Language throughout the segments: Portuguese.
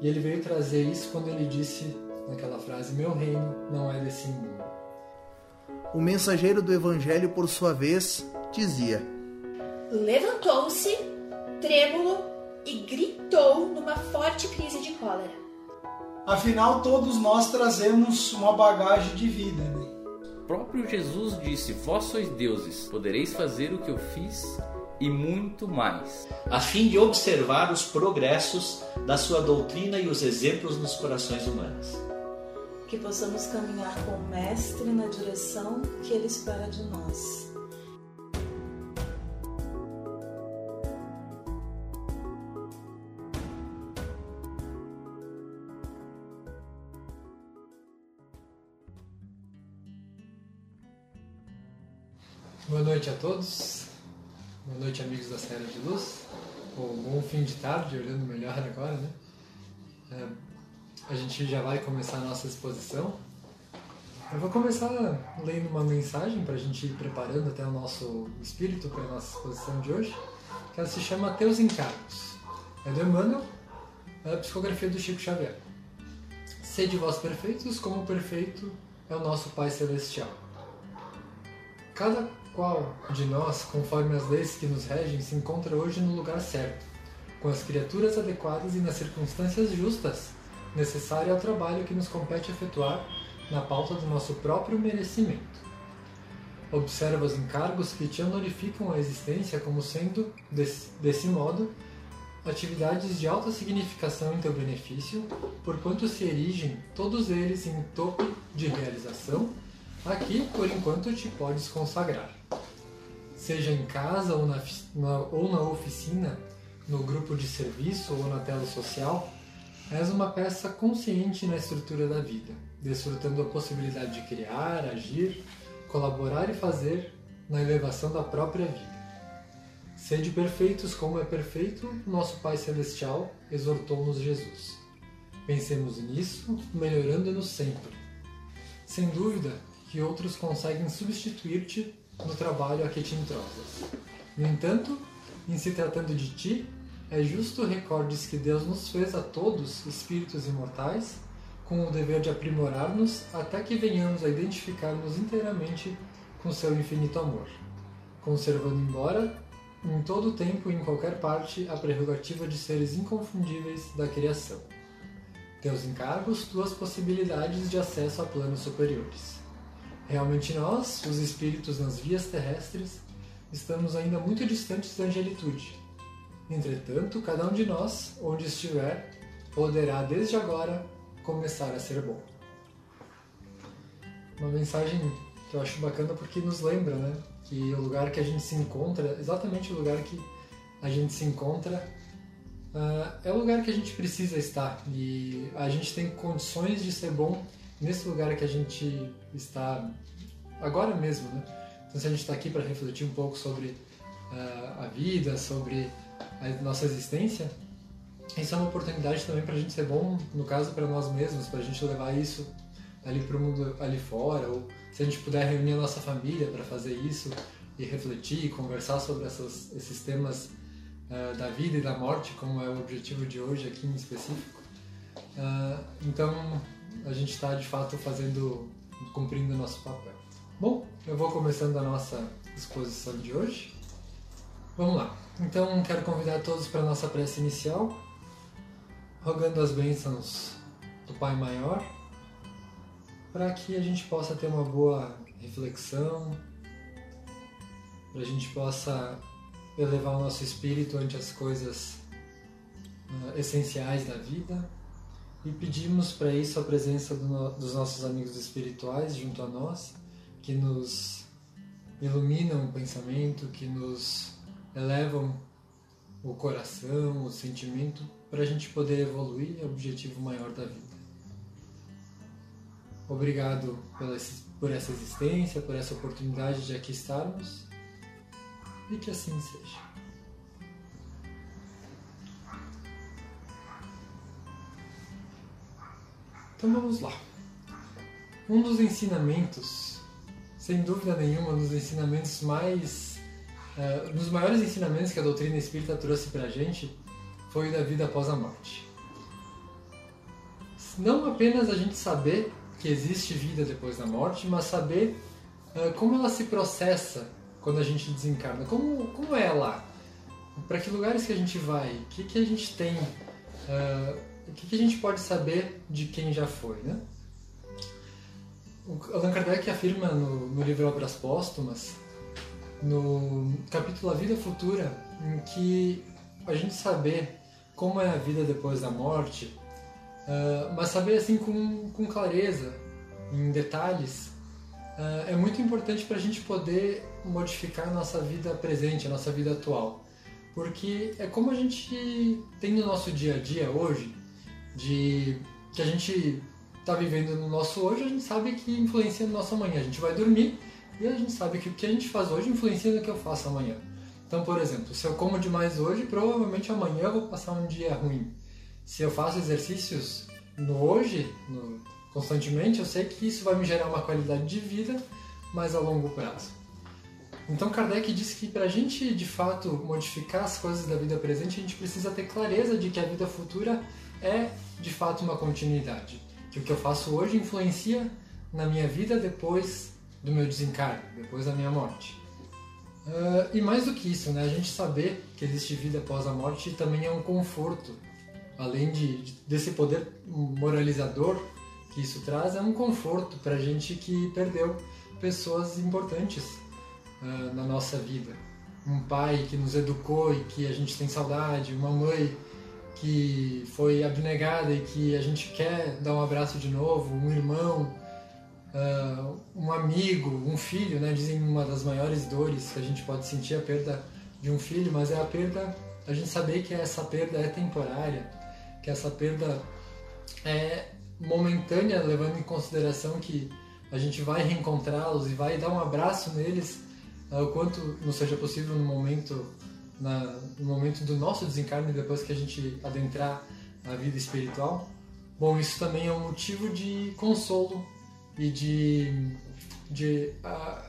E ele veio trazer isso quando ele disse naquela frase: Meu reino não é desse mundo. O mensageiro do evangelho, por sua vez, dizia: Levantou-se, trêmulo, e gritou numa forte crise de cólera. Afinal, todos nós trazemos uma bagagem de vida. Né? O próprio Jesus disse: Vós sois deuses, podereis fazer o que eu fiz e muito mais. A fim de observar os progressos da sua doutrina e os exemplos nos corações humanos. Que possamos caminhar com o Mestre na direção que ele espera de nós. Boa noite a todos. Boa noite, amigos da Serra de Luz. Ou bom fim de tarde, olhando melhor agora, né? É, a gente já vai começar a nossa exposição. Eu vou começar lendo uma mensagem para a gente ir preparando até o nosso espírito para a nossa exposição de hoje, que ela se chama Teus Encargos. É do Emmanuel, é a psicografia do Chico Xavier. Sede vós perfeitos, como perfeito é o nosso Pai Celestial. Cada qual de nós, conforme as leis que nos regem, se encontra hoje no lugar certo, com as criaturas adequadas e nas circunstâncias justas, necessárias ao trabalho que nos compete efetuar na pauta do nosso próprio merecimento. Observa os encargos que te honorificam a existência como sendo, desse, desse modo, atividades de alta significação em teu benefício, porquanto se erigem todos eles em topo de realização, aqui por enquanto te podes consagrar seja em casa ou na, na, ou na oficina, no grupo de serviço ou na tela social, és uma peça consciente na estrutura da vida, desfrutando a possibilidade de criar, agir, colaborar e fazer na elevação da própria vida. Sede perfeitos como é perfeito nosso Pai Celestial, exortou-nos Jesus. Pensemos nisso, melhorando-nos sempre. Sem dúvida que outros conseguem substituir-te no trabalho a que te entrosas. No entanto, em se tratando de ti, é justo recordes que Deus nos fez a todos espíritos imortais, com o dever de aprimorar-nos até que venhamos a identificar-nos inteiramente com seu infinito amor, conservando embora em todo tempo e em qualquer parte a prerrogativa de seres inconfundíveis da criação. Teus encargos, tuas possibilidades de acesso a planos superiores. Realmente nós, os espíritos nas vias terrestres, estamos ainda muito distantes da angelitude. Entretanto, cada um de nós, onde estiver, poderá desde agora começar a ser bom. Uma mensagem que eu acho bacana porque nos lembra, né, que o lugar que a gente se encontra, exatamente o lugar que a gente se encontra, uh, é o lugar que a gente precisa estar e a gente tem condições de ser bom nesse lugar que a gente está agora mesmo, né? Então, se a gente está aqui para refletir um pouco sobre uh, a vida, sobre a nossa existência, isso é uma oportunidade também para a gente ser bom, no caso, para nós mesmos, para a gente levar isso ali para o mundo ali fora, ou se a gente puder reunir a nossa família para fazer isso e refletir e conversar sobre essas, esses temas uh, da vida e da morte, como é o objetivo de hoje aqui em específico. Uh, então, a gente está de fato fazendo, cumprindo o nosso papel. Bom, eu vou começando a nossa exposição de hoje. Vamos lá. Então, quero convidar todos para a nossa prece inicial, rogando as bênçãos do Pai Maior, para que a gente possa ter uma boa reflexão, para a gente possa elevar o nosso espírito ante as coisas uh, essenciais da vida e pedimos para isso a presença do dos nossos amigos espirituais junto a nós, que nos iluminam o pensamento, que nos elevam o coração, o sentimento, para a gente poder evoluir, o objetivo maior da vida. Obrigado pela, por essa existência, por essa oportunidade de aqui estarmos e que assim seja. Então vamos lá. Um dos ensinamentos, sem dúvida nenhuma, um dos ensinamentos mais. Uh, um dos maiores ensinamentos que a doutrina espírita trouxe para a gente foi o da vida após a morte. não apenas a gente saber que existe vida depois da morte, mas saber uh, como ela se processa quando a gente desencarna, como, como é lá, para que lugares que a gente vai, o que, que a gente tem, uh, o que, que a gente pode saber de quem já foi, né? O Allan Kardec afirma no, no livro Obras Póstumas, no capítulo A Vida Futura, em que a gente saber como é a vida depois da morte, uh, mas saber assim com, com clareza, em detalhes, uh, é muito importante para a gente poder modificar a nossa vida presente, a nossa vida atual. Porque é como a gente tem no nosso dia a dia hoje, de que a gente está vivendo no nosso hoje, a gente sabe que influencia no nosso amanhã. A gente vai dormir e a gente sabe que o que a gente faz hoje influencia no que eu faço amanhã. Então, por exemplo, se eu como demais hoje, provavelmente amanhã eu vou passar um dia ruim. Se eu faço exercícios no hoje, no, constantemente, eu sei que isso vai me gerar uma qualidade de vida, mas a longo prazo. Então Kardec disse que para a gente de fato modificar as coisas da vida presente, a gente precisa ter clareza de que a vida futura é de fato uma continuidade. Que o que eu faço hoje influencia na minha vida depois do meu desencargo, depois da minha morte. Uh, e mais do que isso, né, a gente saber que existe vida após a morte também é um conforto. Além de, de desse poder moralizador que isso traz, é um conforto para a gente que perdeu pessoas importantes uh, na nossa vida. Um pai que nos educou e que a gente tem saudade, uma mãe que foi abnegada e que a gente quer dar um abraço de novo, um irmão uh, um amigo, um filho, né? Dizem uma das maiores dores que a gente pode sentir é a perda de um filho, mas é a perda, a gente saber que essa perda é temporária, que essa perda é momentânea, levando em consideração que a gente vai reencontrá-los e vai dar um abraço neles uh, o quanto não seja possível no momento na, no momento do nosso desencarne depois que a gente adentrar a vida espiritual. Bom, isso também é um motivo de consolo e de, de, uh,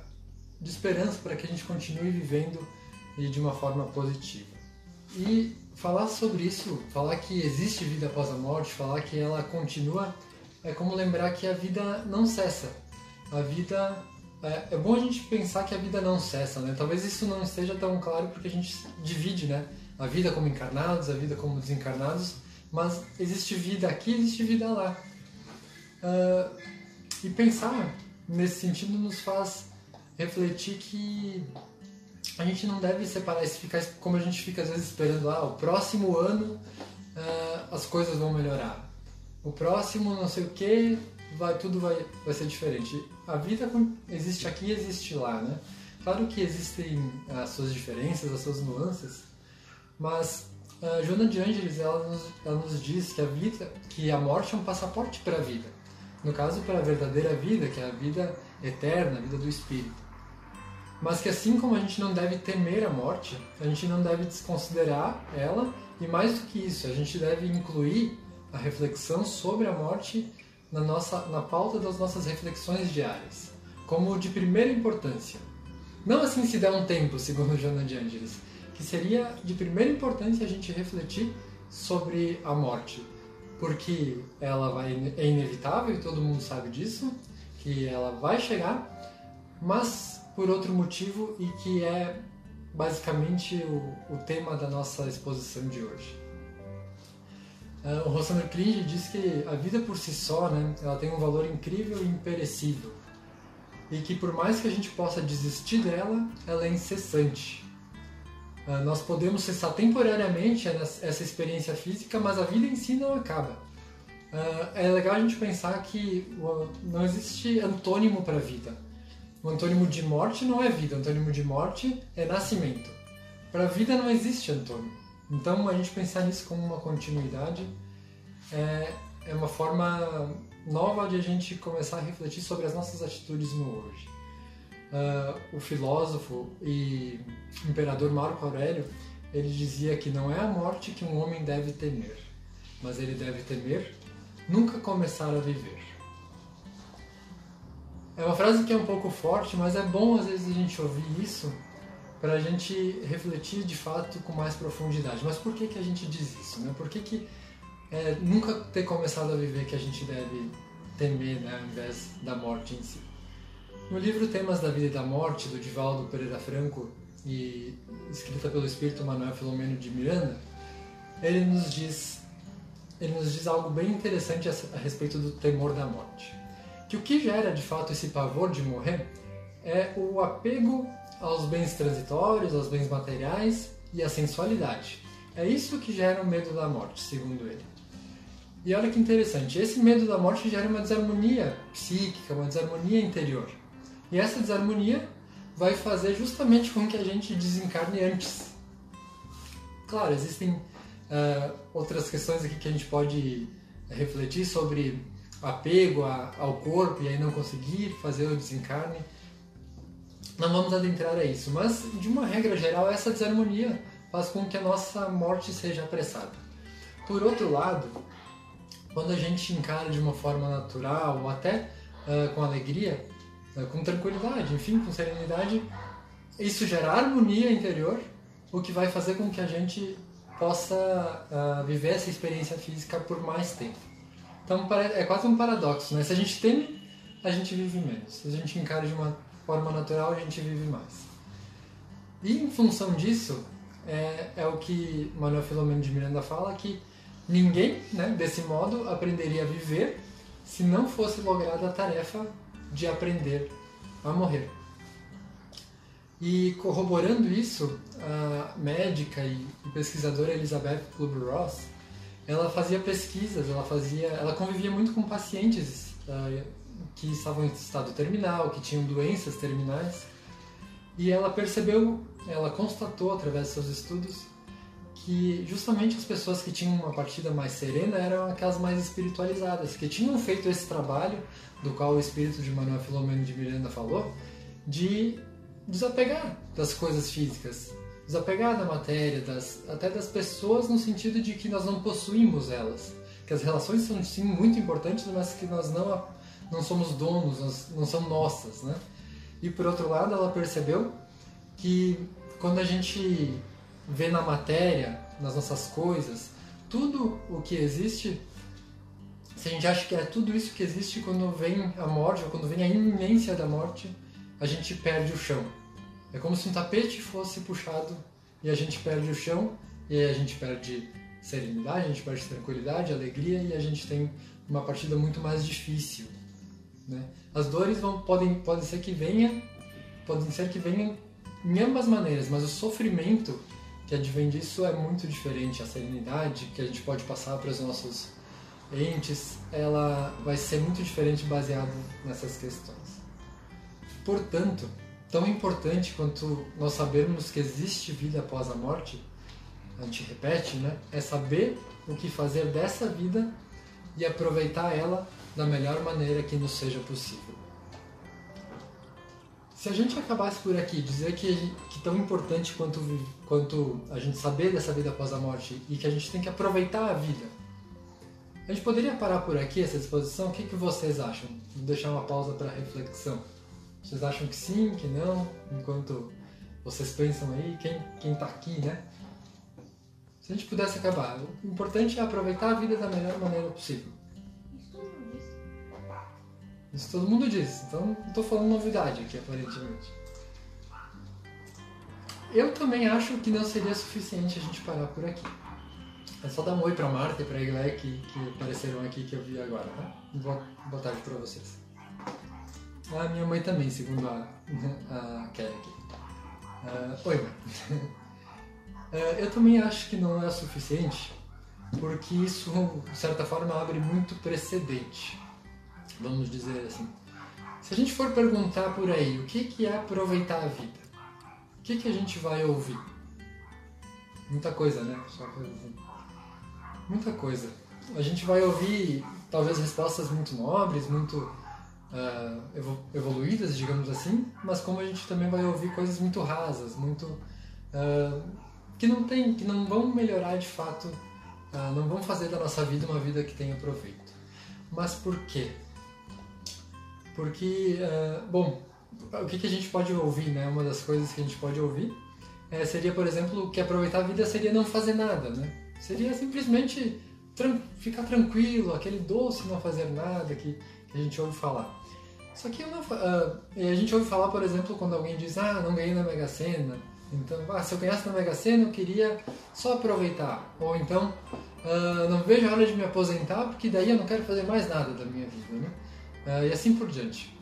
de esperança para que a gente continue vivendo e de uma forma positiva. E falar sobre isso, falar que existe vida após a morte, falar que ela continua, é como lembrar que a vida não cessa. A vida. É, é bom a gente pensar que a vida não cessa, né? Talvez isso não esteja tão claro porque a gente divide, né? A vida como encarnados, a vida como desencarnados, mas existe vida aqui, existe vida lá. Uh, e pensar nesse sentido nos faz refletir que a gente não deve separar isso, ficar como a gente fica às vezes esperando, ah, o próximo ano uh, as coisas vão melhorar. O próximo não sei o que, vai, tudo vai, vai ser diferente. A vida existe aqui e existe lá, né? Claro que existem as suas diferenças, as suas nuances, mas a Joana de Ângeles ela nos, ela nos diz que a vida, que a morte é um passaporte para a vida no caso para a verdadeira vida, que é a vida eterna, a vida do espírito. Mas que assim como a gente não deve temer a morte, a gente não deve desconsiderar ela e mais do que isso, a gente deve incluir a reflexão sobre a morte na nossa na pauta das nossas reflexões diárias, como de primeira importância. Não assim se der um tempo, segundo Joana de Angelis, que seria de primeira importância a gente refletir sobre a morte, porque ela vai, é inevitável e todo mundo sabe disso, que ela vai chegar, mas por outro motivo e que é basicamente o, o tema da nossa exposição de hoje. Uh, o Rossamer Klinge diz que a vida por si só, né, ela tem um valor incrível e imperecível, e que por mais que a gente possa desistir dela, ela é incessante. Ah, nós podemos cessar temporariamente essa experiência física, mas a vida em si não acaba. Ah, é legal a gente pensar que não existe antônimo para a vida. O antônimo de morte não é vida, o antônimo de morte é nascimento. Para a vida não existe antônimo. Então a gente pensar nisso como uma continuidade é, é uma forma nova de a gente começar a refletir sobre as nossas atitudes no hoje uh, o filósofo e imperador Marco Aurélio, ele dizia que não é a morte que um homem deve temer, mas ele deve temer nunca começar a viver. É uma frase que é um pouco forte, mas é bom às vezes a gente ouvir isso para a gente refletir de fato com mais profundidade. Mas por que, que a gente diz isso? Né? Por que, que é nunca ter começado a viver que a gente deve temer, né, ao invés da morte em si. No livro Temas da Vida e da Morte, do Divaldo Pereira Franco, e escrita pelo espírito Manuel Filomeno de Miranda, ele nos diz ele nos diz algo bem interessante a, respeito do temor da morte. Que o que gera de fato esse pavor de morrer é o apego aos bens transitórios, aos bens materiais e à sensualidade. É isso que gera o medo da morte, segundo ele. E olha que interessante, esse medo da morte gera uma desarmonia psíquica, uma desarmonia interior. E essa desarmonia vai fazer justamente com que a gente desencarne antes. Claro, existem uh, outras questões aqui que a gente pode refletir sobre apego a, ao corpo e aí não conseguir fazer o desencarne. Não vamos adentrar a isso, mas de uma regra geral, essa desarmonia faz com que a nossa morte seja apressada. Por outro lado, quando a gente encara de uma forma natural ou até uh, com alegria, uh, com tranquilidade, enfim, com serenidade, isso gera harmonia interior, o que vai fazer com que a gente possa uh, viver essa experiência física por mais tempo. Então é quase um paradoxo, né? Se a gente teme, a gente vive menos. Se a gente encara de uma forma natural, a gente vive mais. E em função disso, é, é o que Manuel Filomeno de Miranda fala, que ninguém, né, desse modo, aprenderia a viver se não fosse lograda a tarefa de aprender a morrer. E corroborando isso, a médica e pesquisadora Elizabeth Kubler-Ross, ela fazia pesquisas, ela fazia, ela convivia muito com pacientes uh, que estavam em estado terminal, que tinham doenças terminais, e ela percebeu, ela constatou através de seus estudos que justamente as pessoas que tinham uma partida mais serena eram aquelas mais espiritualizadas, que tinham feito esse trabalho do qual o espírito de Manuel Filomeno de Miranda falou, de desapegar das coisas físicas, desapegar da matéria, das, até das pessoas no sentido de que nós não possuímos elas, que as relações são sim muito importantes, mas que nós não não somos donos, não são nossas, né? E por outro lado, ela percebeu que quando a gente vê na matéria, nas nossas coisas, tudo o que existe, se a gente acha que é tudo isso que existe, quando vem a morte, ou quando vem a iminência da morte, a gente perde o chão. É como se um tapete fosse puxado e a gente perde o chão, e aí a gente perde serenidade, a gente perde tranquilidade, alegria e a gente tem uma partida muito mais difícil. Né? As dores vão, podem, ser que venha, podem ser que venham em ambas maneiras, mas o sofrimento que advém disso é muito diferente. A serenidade que a gente pode passar para os nossos entes, ela vai ser muito diferente baseado nessas questões. Portanto, tão importante quanto nós sabermos que existe vida após a morte, a gente repete, né? É saber o que fazer dessa vida e aproveitar ela da melhor maneira que nos seja possível. Se a gente acabasse por aqui, dizer que, que tão importante quanto, quanto a gente saber dessa vida após a morte e que a gente tem que aproveitar a vida, a gente poderia parar por aqui essa exposição? O que, que vocês acham? Vou deixar uma pausa para reflexão. Vocês acham que sim, que não? Enquanto vocês pensam aí, quem, quem tá aqui, né? Se a gente pudesse acabar, o importante é aproveitar a vida da melhor maneira possível. Isso todo mundo diz, então não estou falando novidade aqui, aparentemente. Eu também acho que não seria suficiente a gente parar por aqui. É só dar um oi pra Marta e pra Iglé que, que apareceram aqui que eu vi agora, tá? Boa, boa tarde pra vocês. A minha mãe também, segundo a, a Kelly aqui. Uh, oi, mãe. Uh, eu também acho que não é suficiente, porque isso, de certa forma, abre muito precedente. Vamos dizer assim. Se a gente for perguntar por aí o que, que é aproveitar a vida, o que, que a gente vai ouvir? Muita coisa, né? Assim. Muita coisa. A gente vai ouvir talvez respostas muito nobres, muito uh, evoluídas, digamos assim, mas como a gente também vai ouvir coisas muito rasas, muito uh, que não tem, que não vão melhorar de fato, uh, não vão fazer da nossa vida uma vida que tenha proveito. Mas por quê? Porque, bom, o que, que a gente pode ouvir, né? Uma das coisas que a gente pode ouvir é, seria, por exemplo, que aproveitar a vida seria não fazer nada, né? Seria simplesmente tran- ficar tranquilo, aquele doce não fazer nada que, que a gente ouve falar. Só que não e a gente ouve falar, por exemplo, quando alguém diz, ah, não ganhei na Mega Sena. Então, ah, se eu ganhasse na Mega Sena, eu queria só aproveitar. Ou então, ah, não vejo a hora de me aposentar, porque daí eu não quero fazer mais nada da minha vida, né? Ah, e assim por diante.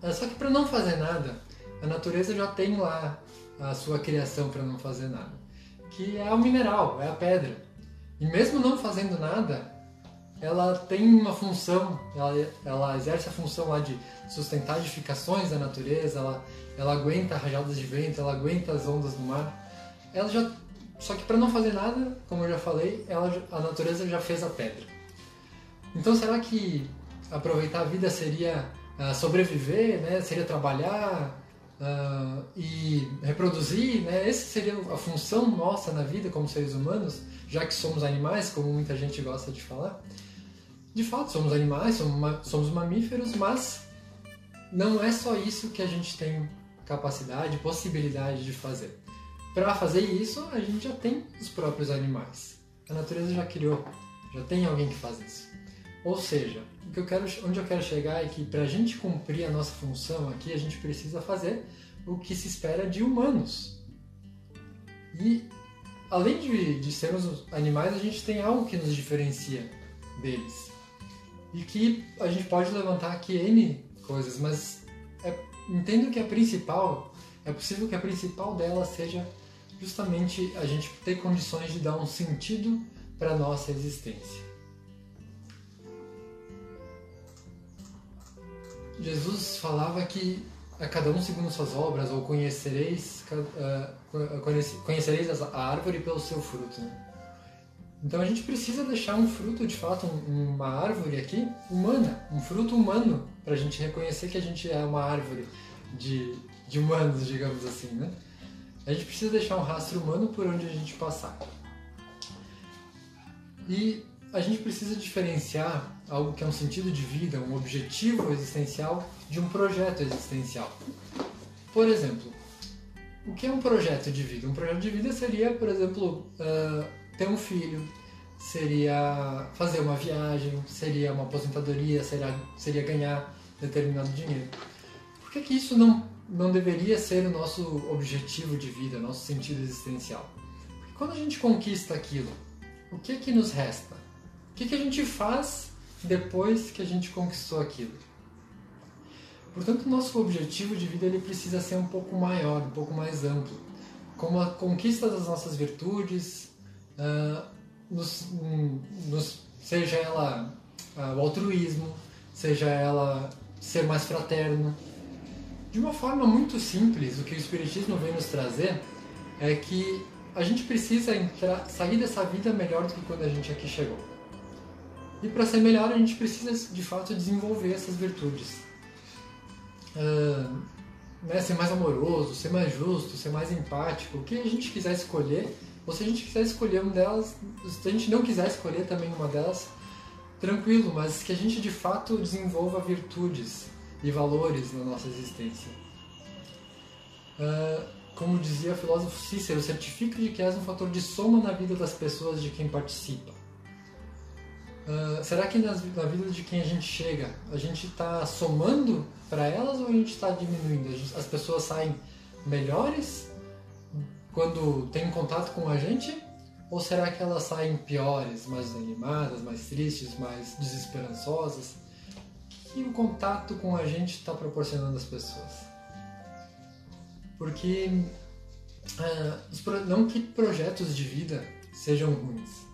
Ah, Só que para não fazer nada, a natureza já tem lá a sua criação para não fazer nada, que é o mineral, é a pedra. E mesmo não fazendo nada, ela tem uma função, ela, ela exerce a função lá de sustentar edificações da natureza, ela, ela aguenta rajadas de vento, ela aguenta as ondas do mar. Ela já, só que para não fazer nada, como eu já falei, ela, a natureza já fez a pedra. Então será que aproveitar a vida seria ah, sobreviver, né? Seria trabalhar ah, e reproduzir, né? Essa seria a função nossa na vida como seres humanos, já que somos animais, como muita gente gosta de falar. De fato, somos animais, somos, somos mamíferos, mas não é só isso que a gente tem capacidade, possibilidade de fazer. Para fazer isso, a gente já tem os próprios animais. A natureza já criou, já tem alguém que faz isso. Ou seja, o que eu quero, onde eu quero chegar é que para a gente cumprir a nossa função aqui, a gente precisa fazer o que se espera de humanos. E além de, de sermos animais, a gente tem algo que nos diferencia deles. E que a gente pode levantar aqui N coisas, mas é, entendo que a principal, é possível que a principal dela seja justamente a gente ter condições de dar um sentido para a nossa existência. Jesus falava que a cada um segundo suas obras, ou conhecereis, conhece- conhecereis a árvore pelo seu fruto. né? Então a gente precisa deixar um fruto, de fato, um- uma árvore aqui humana, um fruto humano, para a gente reconhecer que a gente é uma árvore de, de humanos, digamos assim, né? A gente precisa deixar um rastro humano por onde a gente passar. E a gente precisa diferenciar algo que é um sentido de vida, um objetivo existencial, de um projeto existencial. Por exemplo, o que é um projeto de vida? Um projeto de vida seria, por exemplo, ah, ter um filho, seria fazer uma viagem, seria uma aposentadoria, seria, seria ganhar determinado dinheiro. Por que, que isso não, não deveria ser o nosso objetivo de vida, nosso sentido existencial? Porque quando a gente conquista aquilo, o que que nos resta? O que, que a gente faz depois que a gente conquistou aquilo? Portanto, o nosso objetivo de vida ele precisa ser um pouco maior, um pouco mais amplo. Como a conquista das nossas virtudes, ah, nos- hum, nos- seja ela ah, o altruísmo, seja ela ser mais fraterno. De uma forma muito simples, o que o Espiritismo vem nos trazer é que a gente precisa entrar, sair dessa vida melhor do que quando a gente aqui chegou. E para ser melhor, a gente precisa de fato desenvolver essas virtudes. Ah, né, ser mais amoroso, ser mais justo, ser mais empático, o que a gente quiser escolher, ou se a gente quiser escolher uma delas, se a gente não quiser escolher também uma delas, tranquilo, mas que a gente de fato desenvolva virtudes e valores na nossa existência. Ah, como dizia o filósofo Cícero, certifica de que és um fator de soma na vida das pessoas de quem participa. Ah, será que nas, na vida de quem a gente chega, a gente está somando para elas ou a gente está diminuindo? Gente- As pessoas saem melhores quando têm contato com a gente? Ou será que elas saem piores, mais desanimadas, mais tristes, mais desesperançosas? O que o contato com a gente está proporcionando às pessoas? Porque pro- não que projetos de vida sejam ruins.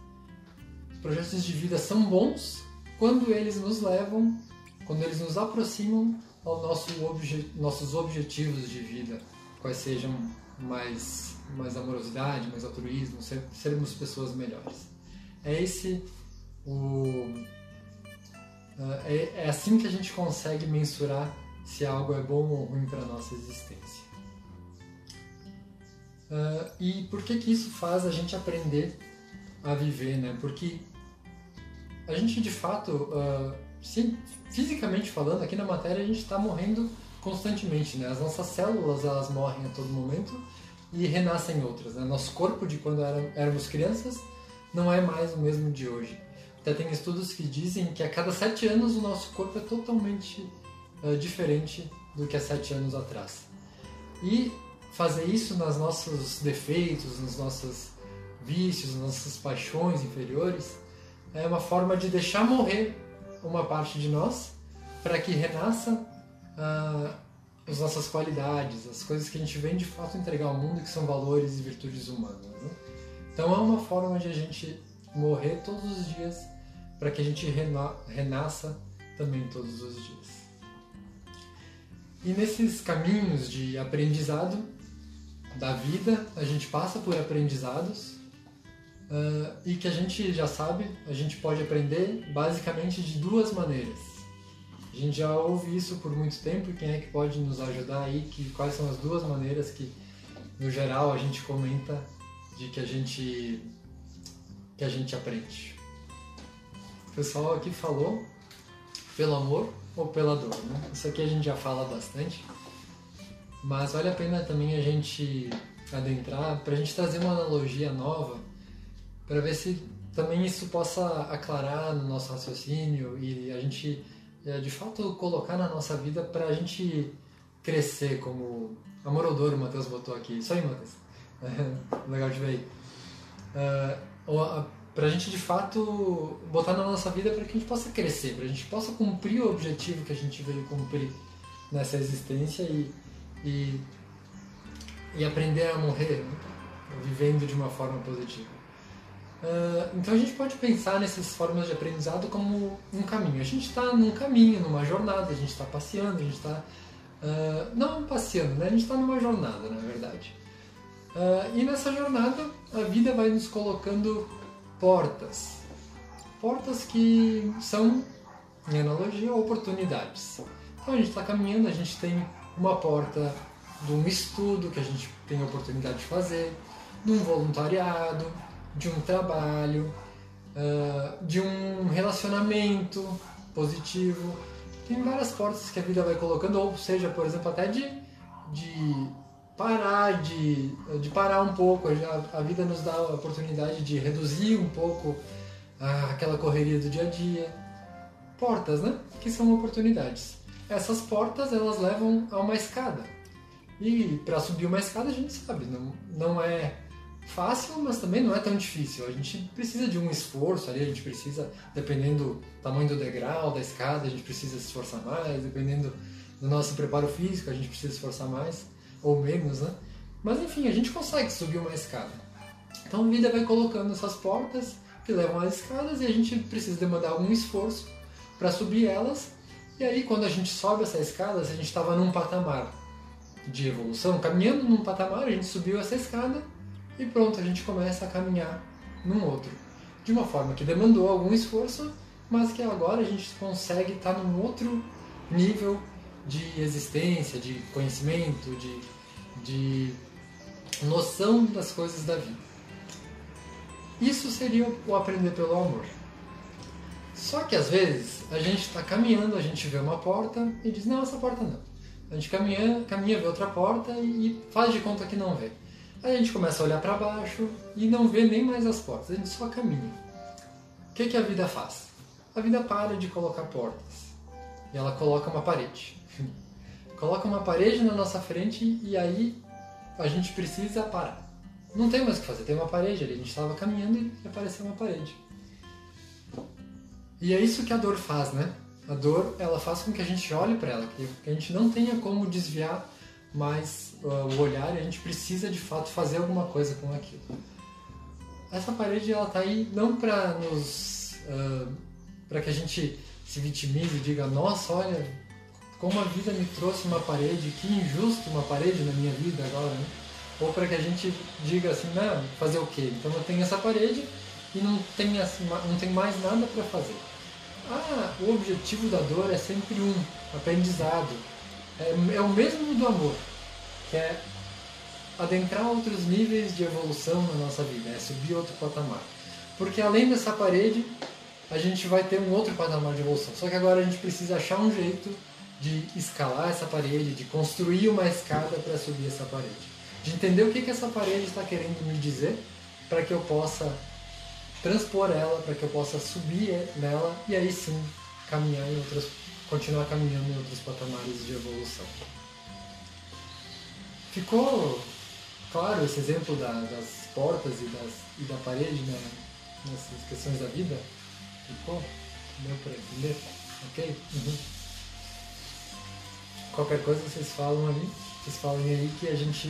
Projetos de vida são bons quando eles nos levam, quando eles nos aproximam ao nosso obje, nossos objetivos de vida, quais sejam mais, mais amorosidade, mais altruísmo, ser, sermos pessoas melhores. É esse o ah, é, é assim que a gente consegue mensurar se algo é bom ou ruim para nossa existência. Ah, e por que que isso faz a gente aprender a viver, né? Porque a gente de fato, ah, sim, fisicamente falando, aqui na matéria a gente está morrendo constantemente, né? As nossas células elas morrem a todo momento e renascem outras, né? Nosso corpo de quando era- éramos crianças não é mais o mesmo de hoje. Até tem estudos que dizem que a cada sete anos o nosso corpo é totalmente uh, diferente do que há sete anos atrás. E fazer isso nos nossos defeitos, nos nossos vícios, nas nossas paixões inferiores, é uma forma de deixar morrer uma parte de nós para que renasça uh, as nossas qualidades, as coisas que a gente vem de fato entregar ao mundo, que são valores e virtudes humanas. Né? Então é uma forma de a gente morrer todos os dias para que a gente rena renasça também todos os dias. E nesses caminhos de aprendizado da vida, a gente passa por aprendizados uh, e que a gente já sabe, a gente pode aprender basicamente de duas maneiras. A gente já ouve isso por muito tempo e quem é que pode nos ajudar aí? Que, quais são as duas maneiras que, no geral, a gente comenta de que a gente, que a gente aprende? O pessoal aqui falou pelo amor ou pela dor, né? Isso aqui a gente já fala bastante, mas vale a pena também a gente adentrar para a gente trazer uma analogia nova para ver se também isso possa aclarar no nosso raciocínio e a gente é, de fato colocar na nossa vida para a gente crescer como amor odor o Matheus botou aqui. Isso aí Matheus. É, legal de ver aí. Uh, para a gente de fato botar na nossa vida para que a gente possa crescer para a gente possa cumprir o objetivo que a gente veio cumprir nessa existência e, e, e aprender a morrer né? vivendo de uma forma positiva Uh, então a gente pode pensar nessas formas de aprendizado como um caminho. A gente está num caminho, numa jornada, a gente está passeando, a gente está. Uh, não passeando, né? a gente está numa jornada, na verdade. Uh, e nessa jornada a vida vai nos colocando portas. Portas que são, em analogia, oportunidades. Então a gente está caminhando, a gente tem uma porta de um estudo que a gente tem a oportunidade de fazer, de um voluntariado, de um trabalho, uh, de um relacionamento positivo. Tem várias portas que a vida vai colocando, ou seja, por exemplo, até de, de parar, de, de parar um pouco. A, a vida nos dá a oportunidade de reduzir um pouco uh, aquela correria do dia a dia. Portas, né? Que são oportunidades. Essas portas, elas levam a uma escada. E para subir uma escada, a gente sabe, não, não é fácil, mas também não é tão difícil. A gente precisa de um esforço ali, a gente precisa, dependendo do tamanho do degrau, da escada, a gente precisa se esforçar mais, dependendo do nosso preparo físico, a gente precisa se esforçar mais ou menos, né? Mas enfim, a gente consegue subir uma escada. Então a vida vai colocando essas portas que levam às escadas e a gente precisa demandar algum esforço para subir elas. E aí quando a gente sobe essa escada, se a gente estava num patamar de evolução, caminhando num patamar, a gente subiu essa escada e pronto, a gente começa a caminhar num outro. De uma forma que demandou algum esforço, mas que agora a gente consegue estar num outro nível de existência, de conhecimento, de, de noção das coisas da vida. Isso seria o aprender pelo amor. Só que às vezes a gente está caminhando, a gente vê uma porta e diz: Não, essa porta não. A gente caminha, caminha vê outra porta e faz de conta que não vê. Aí a gente começa a olhar para baixo e não vê nem mais as portas, a gente só caminha. O que, que a vida faz? A vida para de colocar portas e ela coloca uma parede. coloca uma parede na nossa frente e aí a gente precisa parar. Não tem mais o que fazer, tem uma parede ali, a gente estava caminhando e apareceu uma parede. E é isso que a dor faz, né? A dor, ela faz com que a gente olhe para ela, que a gente não tenha como desviar mais uh, o olhar a gente precisa de fato fazer alguma coisa com aquilo. Essa parede ela tá aí não para nos uh, para que a gente se vitimize e diga nossa olha como a vida me trouxe uma parede que injusto uma parede na minha vida agora né? ou para que a gente diga assim não fazer o quê então eu tenho essa parede e não tem assim, não tem mais nada para fazer ah o objetivo da dor é sempre um aprendizado é, é o mesmo do amor, que é adentrar outros níveis de evolução na nossa vida, é subir outro patamar. Porque além dessa parede, a gente vai ter um outro patamar de evolução. Só que agora a gente precisa achar um jeito de escalar essa parede, de construir uma escada para subir essa parede. De entender o que, que essa parede está querendo me dizer para que eu possa transpor ela para que eu possa subir nela e aí sim caminhar em outras, continuar caminhando em outros patamares de evolução. Ficou claro esse exemplo da- das portas e, das- e da parede né, nessas questões da vida? Ficou? Deu para entender? Ok? Uhum. Qualquer coisa vocês falam ali, vocês falem aí que a gente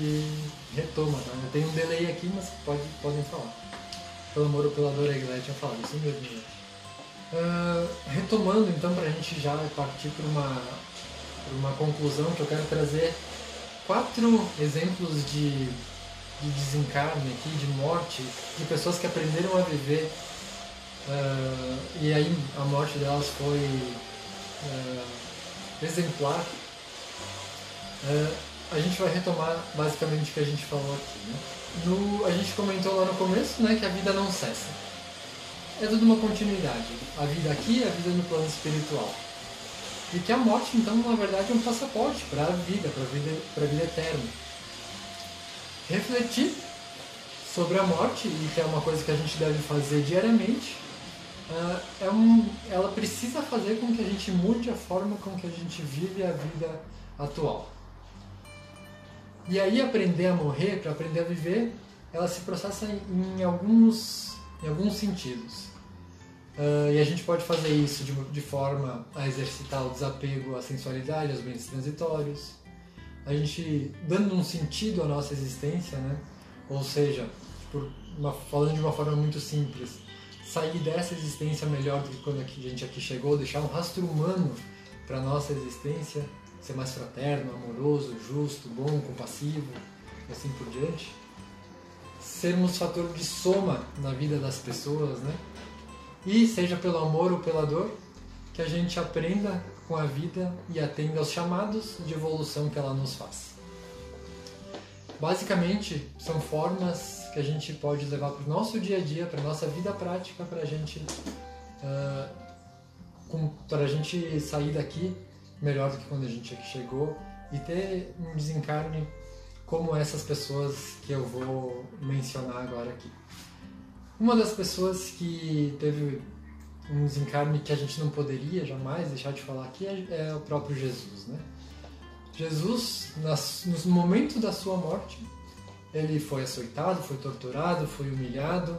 retoma, tá? Eu tenho um delay aqui, mas pode, podem falar. Pelo amor ou pela dor, a Guilherme tinha falado, isso mesmo. Né? Retomando então para a gente já partir para uma, uma conclusão que eu quero trazer quatro exemplos de, de desencarne aqui, de morte, de pessoas que aprenderam a viver ah, e aí a morte delas foi ah, exemplar. Ah, a gente vai retomar basicamente o que a gente falou aqui. Né? No, a gente comentou lá no começo né, que a vida não cessa. É tudo uma continuidade. A vida aqui é a vida no plano espiritual. E que a morte, então, na verdade, é um passaporte para a vida, para a vida, pra vida eterna. Refletir sobre a morte, e que é uma coisa que a gente deve fazer diariamente, ah, é um, ela precisa fazer com que a gente mude a forma com que a gente vive a vida atual. E aí aprender a morrer, para aprender a viver, ela se processa em, em alguns, em alguns sentidos. Ah, e a gente pode fazer isso de, de forma a exercitar o desapego à sensualidade, aos bens transitórios. A gente dando um sentido à nossa existência, né? Ou seja, uma, falando de uma forma muito simples, sair dessa existência melhor do que quando a gente aqui chegou, deixar um rastro humano para nossa existência, ser mais fraterno, amoroso, justo, bom, compassivo, e assim por diante. Sermos fator de soma na vida das pessoas, né? E seja pelo amor ou pela dor, que a gente aprenda com a vida e atenda aos chamados de evolução que ela nos faz. Basicamente, são formas que a gente pode levar para o nosso dia a dia, para a nossa vida prática, para a gente, ah, com- para a gente sair daqui melhor do que quando a gente aqui chegou e ter um desencarne como essas pessoas que eu vou mencionar agora aqui. Uma das pessoas que teve um desencarne que a gente não poderia jamais deixar de falar aqui é, é o próprio Jesus, né? Jesus, no momento da sua morte, ele foi açoitado, foi torturado, foi humilhado.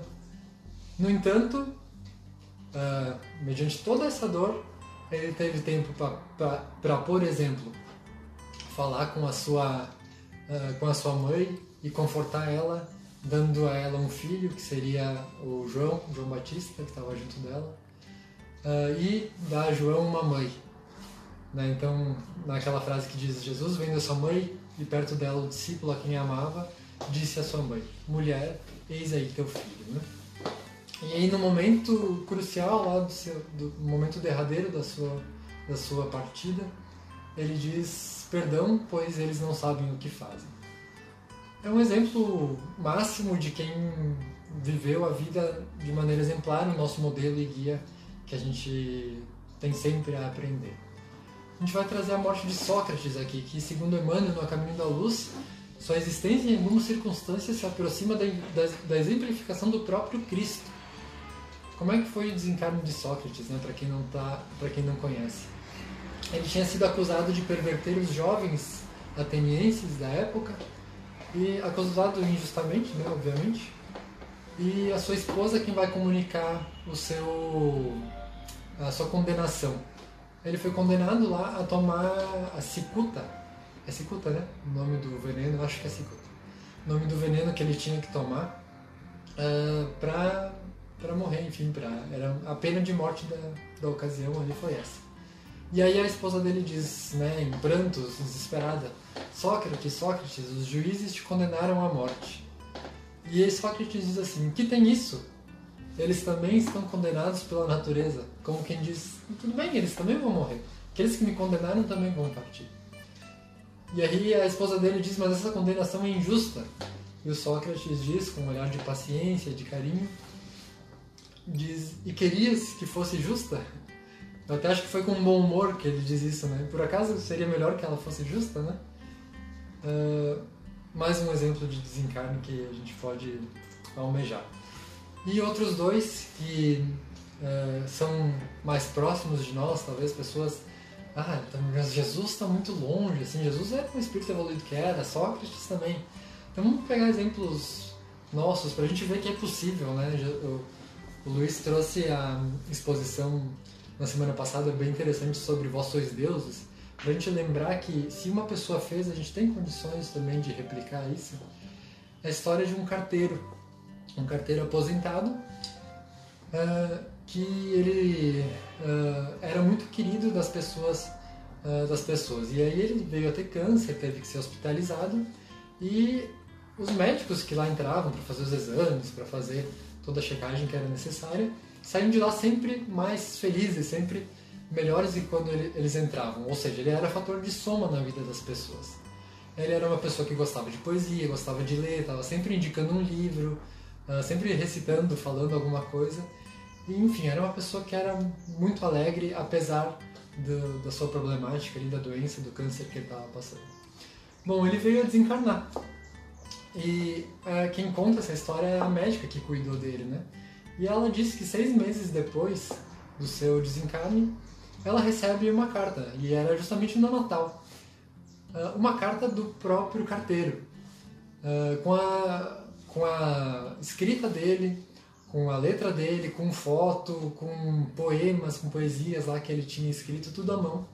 No entanto, ah, mediante toda essa dor, ele teve tempo para, por exemplo, falar com a sua ah, com a sua mãe e confortar ela, dando a ela um filho que seria o João, João Batista, que estava junto dela, ah, e dar a João uma mãe. Né? Então, naquela frase que diz: Jesus vendo a sua mãe e perto dela o discípulo a quem amava, disse à sua mãe: Mulher, eis aí teu filho. Né? E aí, no momento crucial, lá do, seu, do momento derradeiro da sua, da sua partida, ele diz: Perdão, pois eles não sabem o que fazem. É um exemplo máximo de quem viveu a vida de maneira exemplar, o nosso modelo e guia que a gente tem sempre a aprender. A gente vai trazer a morte de Sócrates aqui, que, segundo Emmanuel, no Caminho da Luz, sua existência em algumas circunstâncias se aproxima da, da, da exemplificação do próprio Cristo. Como é que foi o desencarne de Sócrates, né, para quem não tá, para quem não conhece? Ele tinha sido acusado de perverter os jovens atenienses da época e acusado injustamente, né, obviamente. E a sua esposa quem vai comunicar o seu a sua condenação. Ele foi condenado lá a tomar a cicuta. É cicuta, né? O nome do veneno, acho que é cicuta. O nome do veneno que ele tinha que tomar ah, pra, pra morrer, enfim, pra, era a pena de morte da, da ocasião ali foi essa. E aí a esposa dele diz, né, em prantos, desesperada, Sócrates, Sócrates, os juízes te condenaram à morte. E Sócrates diz assim, que tem isso? Eles também estão condenados pela natureza. Como quem diz, tudo bem, eles também vão morrer. Aqueles que me condenaram também vão partir. E aí a esposa dele diz, mas essa condenação é injusta. E o Sócrates diz, com um olhar de paciência, de carinho, diz, e querias que fosse justa? Eu até acho que foi com bom humor que ele diz isso, né? Por acaso seria melhor que ela fosse justa, né? Ah, mais um exemplo de desencarne que a gente pode almejar. E outros dois que eh, são mais próximos de nós, talvez pessoas. Ah, então, mas Jesus está muito longe, assim, Jesus é um espírito evoluído que era, Sócrates também. Então vamos pegar exemplos nossos para a gente ver que é possível, né? O Luiz trouxe a exposição na semana passada bem interessante sobre Vós Sois Deuses, para a gente lembrar que se uma pessoa fez, a gente tem condições também de replicar isso. É a história de um carteiro, um carteiro aposentado, uh, que ele uh, era muito querido das pessoas, uh, das pessoas. E aí ele veio a ter câncer, teve que ser hospitalizado e os médicos que lá entravam para fazer os exames, para fazer toda a checagem que era necessária, saíam de lá sempre mais felizes, sempre melhores do que quando ele, eles entravam. Ou seja, ele era fator de soma na vida das pessoas. Ele era uma pessoa que gostava de poesia, gostava de ler, estava sempre indicando um livro, uh, sempre recitando, falando alguma coisa. E, enfim, era uma pessoa que era muito alegre, apesar do, da sua problemática, ali, da doença, do câncer que ele estava passando. Bom, ele veio a desencarnar. E uh, quem conta essa história é a médica que cuidou dele, né? E ela disse que seis meses depois do seu desencarne, ela recebe uma carta, e era justamente no Natal. Uh, uma carta do próprio carteiro, uh, com, a, com a escrita dele, com a letra dele, com foto, com poemas, com poesias lá que ele tinha escrito, tudo à mão.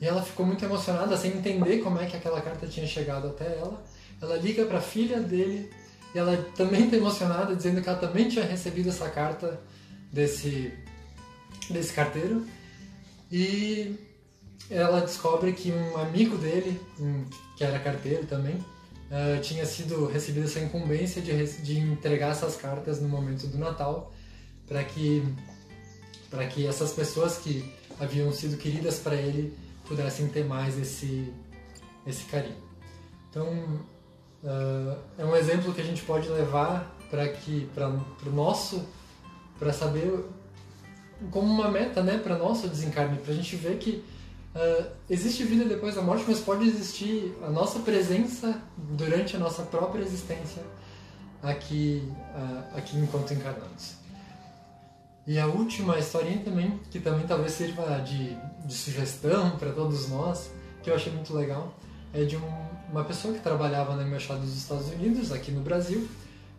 E ela ficou muito emocionada, sem entender como é que aquela carta tinha chegado até ela. Ela liga para a filha dele e ela também está emocionada, dizendo que ela também tinha recebido essa carta desse, desse carteiro. E ela descobre que um amigo dele, que era carteiro também, uh, tinha sido recebido essa incumbência de, de entregar essas cartas no momento do Natal para que para que essas pessoas que haviam sido queridas para ele pudessem ter mais esse esse carinho. Então uh, é um exemplo que a gente pode levar para que para o nosso para saber como uma meta, né, para nosso desencarne, para a gente ver que uh, existe vida depois da morte, mas pode existir a nossa presença durante a nossa própria existência aqui, uh, aqui enquanto encarnados. E a última historinha também, que também talvez sirva de, de sugestão para todos nós, que eu achei muito legal, é de um, uma pessoa que trabalhava na Embaixada dos Estados Unidos, aqui no Brasil.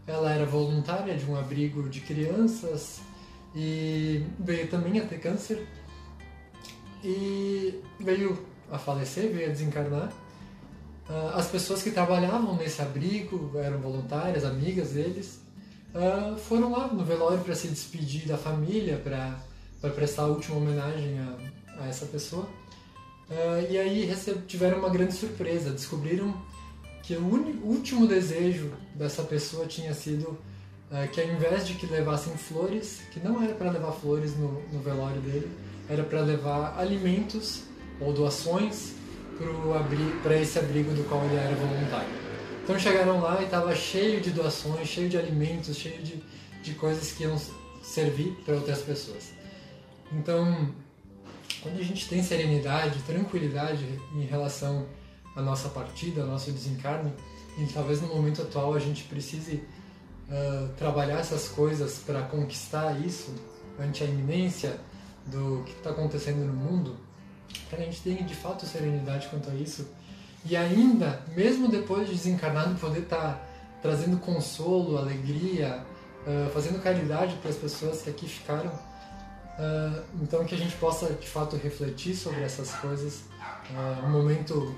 Ela era voluntária de um abrigo de crianças e veio também a ter câncer e veio a falecer, veio a desencarnar. Ah, as pessoas que trabalhavam nesse abrigo eram voluntárias, amigas deles, ah, foram lá no velório para se despedir da família, para prestar a última homenagem a, a essa pessoa. Ah, e aí tiveram uma grande surpresa, descobriram que o último desejo dessa pessoa tinha sido é, que ao invés de que levassem flores, que não era para levar flores no, no velório dele, era para levar alimentos ou doações para esse abrigo do qual ele era voluntário. Então chegaram lá e estava cheio de doações, cheio de alimentos, cheio de, de coisas que iam servir para outras pessoas. Então, quando a gente tem serenidade, tranquilidade em relação à nossa partida, ao nosso desencarne, e talvez no momento atual a gente precise uh, trabalhar essas coisas para conquistar isso ante a iminência do que está acontecendo no mundo, para a gente ter de fato serenidade quanto a isso e ainda, mesmo depois de desencarnado, poder estar tá trazendo consolo, alegria, uh, fazendo caridade para as pessoas que aqui ficaram. Uh, então que a gente possa de fato refletir sobre essas coisas. Uh, um momento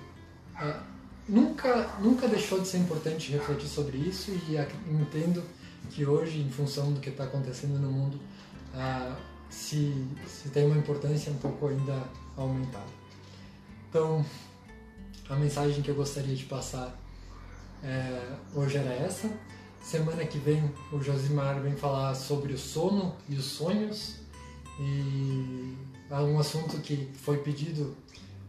nunca, nunca deixou de ser importante refletir sobre isso e entendo que hoje, em função do que está acontecendo no mundo, se, se tem uma importância um pouco ainda aumentada. Então, a mensagem que eu gostaria de passar é, hoje era essa. Semana que vem o Josimar vem falar sobre o sono e os sonhos e é um assunto que foi pedido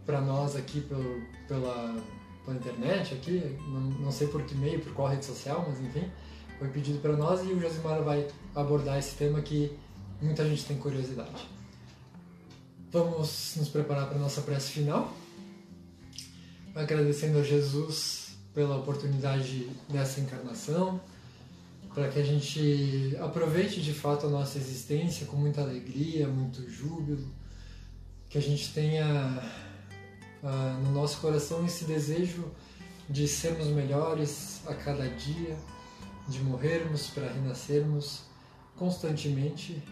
para nós aqui pelo, pela pela internet aqui, não, não sei por que meio, por qual rede social, mas enfim, foi pedido para nós e o Josimar vai abordar esse tema que muita gente tem curiosidade. Vamos nos preparar para a nossa prece final, agradecendo a Jesus pela oportunidade dessa encarnação, para que a gente aproveite de fato a nossa existência com muita alegria, muito júbilo, que a gente tenha ah, no nosso coração esse desejo de sermos melhores a cada dia, de morrermos para renascermos constantemente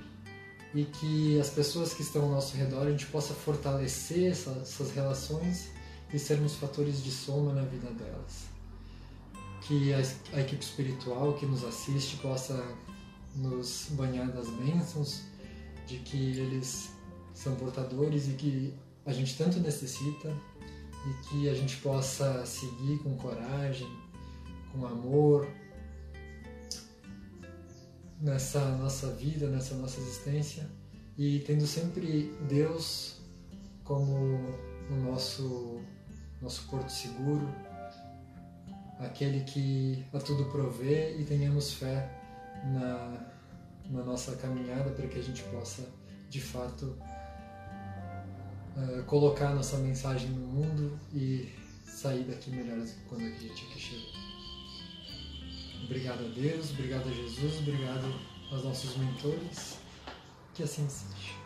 e que as pessoas que estão ao nosso redor a gente possa fortalecer essa, essas relações e sermos fatores de soma na vida delas. Que a, a equipe espiritual que nos assiste possa nos banhar das bênçãos, de que eles são portadores e que a gente tanto necessita e que a gente possa seguir com coragem, com amor nessa nossa vida, nessa nossa existência e tendo sempre Deus como o nosso nosso porto seguro, aquele que a tudo provê e tenhamos fé na, na nossa caminhada para que a gente possa de fato uh, colocar nossa mensagem no mundo e sair daqui melhores quando a gente aqui chegou. Obrigado a Deus, obrigado a Jesus, obrigado aos nossos mentores. Que assim seja.